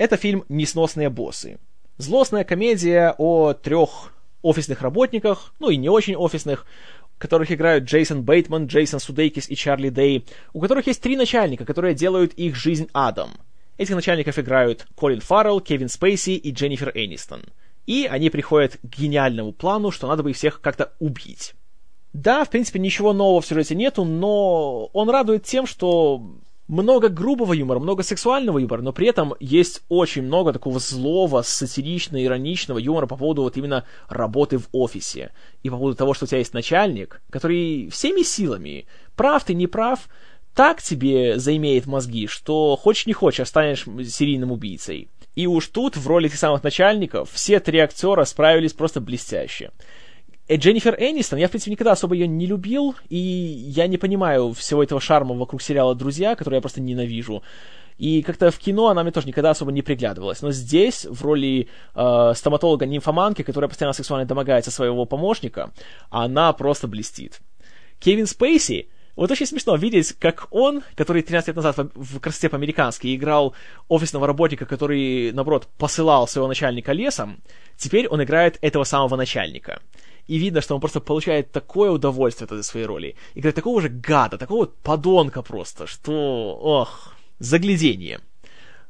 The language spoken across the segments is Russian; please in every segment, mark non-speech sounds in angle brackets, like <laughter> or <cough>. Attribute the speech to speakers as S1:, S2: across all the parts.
S1: Это фильм «Несносные боссы». Злостная комедия о трех офисных работниках, ну и не очень офисных, которых играют Джейсон Бейтман, Джейсон Судейкис и Чарли Дэй, у которых есть три начальника, которые делают их жизнь адом. Этих начальников играют Колин Фаррелл, Кевин Спейси и Дженнифер Энистон. И они приходят к гениальному плану, что надо бы их всех как-то убить. Да, в принципе, ничего нового в сюжете нету, но он радует тем, что много грубого юмора, много сексуального юмора, но при этом есть очень много такого злого, сатиричного, ироничного юмора по поводу вот именно работы в офисе. И по поводу того, что у тебя есть начальник, который всеми силами, прав ты, не прав, так тебе заимеет мозги, что хочешь не хочешь, станешь серийным убийцей. И уж тут, в роли этих самых начальников, все три актера справились просто блестяще. Э, Дженнифер Энистон, я, в принципе, никогда особо ее не любил, и я не понимаю всего этого шарма вокруг сериала «Друзья», который я просто ненавижу. И как-то в кино она мне тоже никогда особо не приглядывалась. Но здесь, в роли э, стоматолога-нимфоманки, которая постоянно сексуально домогается своего помощника, она просто блестит. Кевин Спейси, вот очень смешно видеть, как он, который 13 лет назад в «Красоте по-американски» играл офисного работника, который, наоборот, посылал своего начальника лесом, теперь он играет этого самого начальника и видно, что он просто получает такое удовольствие от этой своей роли. Играет такого же гада, такого вот подонка просто, что, ох, заглядение.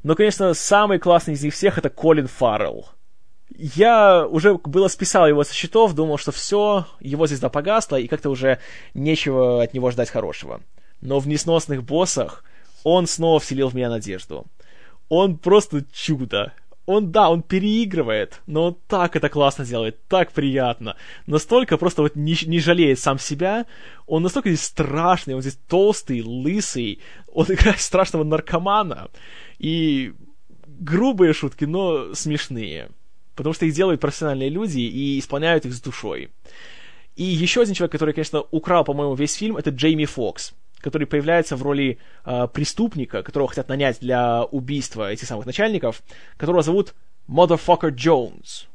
S1: Но, конечно, самый классный из них всех это Колин Фаррелл. Я уже было списал его со счетов, думал, что все, его звезда погасла, и как-то уже нечего от него ждать хорошего. Но в несносных боссах он снова вселил в меня надежду. Он просто чудо он, да, он переигрывает, но он так это классно делает, так приятно. Настолько просто вот не, не жалеет сам себя. Он настолько здесь страшный, он здесь толстый, лысый. Он <laughs> играет страшного наркомана. И грубые шутки, но смешные. Потому что их делают профессиональные люди и исполняют их с душой. И еще один человек, который, конечно, украл, по-моему, весь фильм, это Джейми Фокс который появляется в роли э, преступника, которого хотят нанять для убийства этих самых начальников, которого зовут Motherfucker Jones.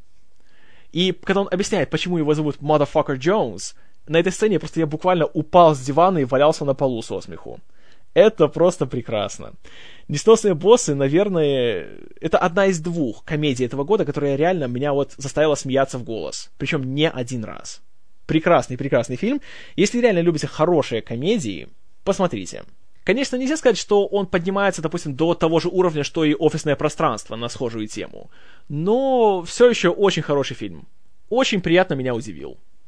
S1: И когда он объясняет, почему его зовут Motherfucker Jones, на этой сцене просто я буквально упал с дивана и валялся на полу со смеху. Это просто прекрасно. «Несносные боссы», наверное, это одна из двух комедий этого года, которая реально меня вот заставила смеяться в голос. Причем не один раз. Прекрасный, прекрасный фильм. Если реально любите хорошие комедии, Посмотрите. Конечно, нельзя сказать, что он поднимается, допустим, до того же уровня, что и офисное пространство на схожую тему. Но все еще очень хороший фильм. Очень приятно меня удивил.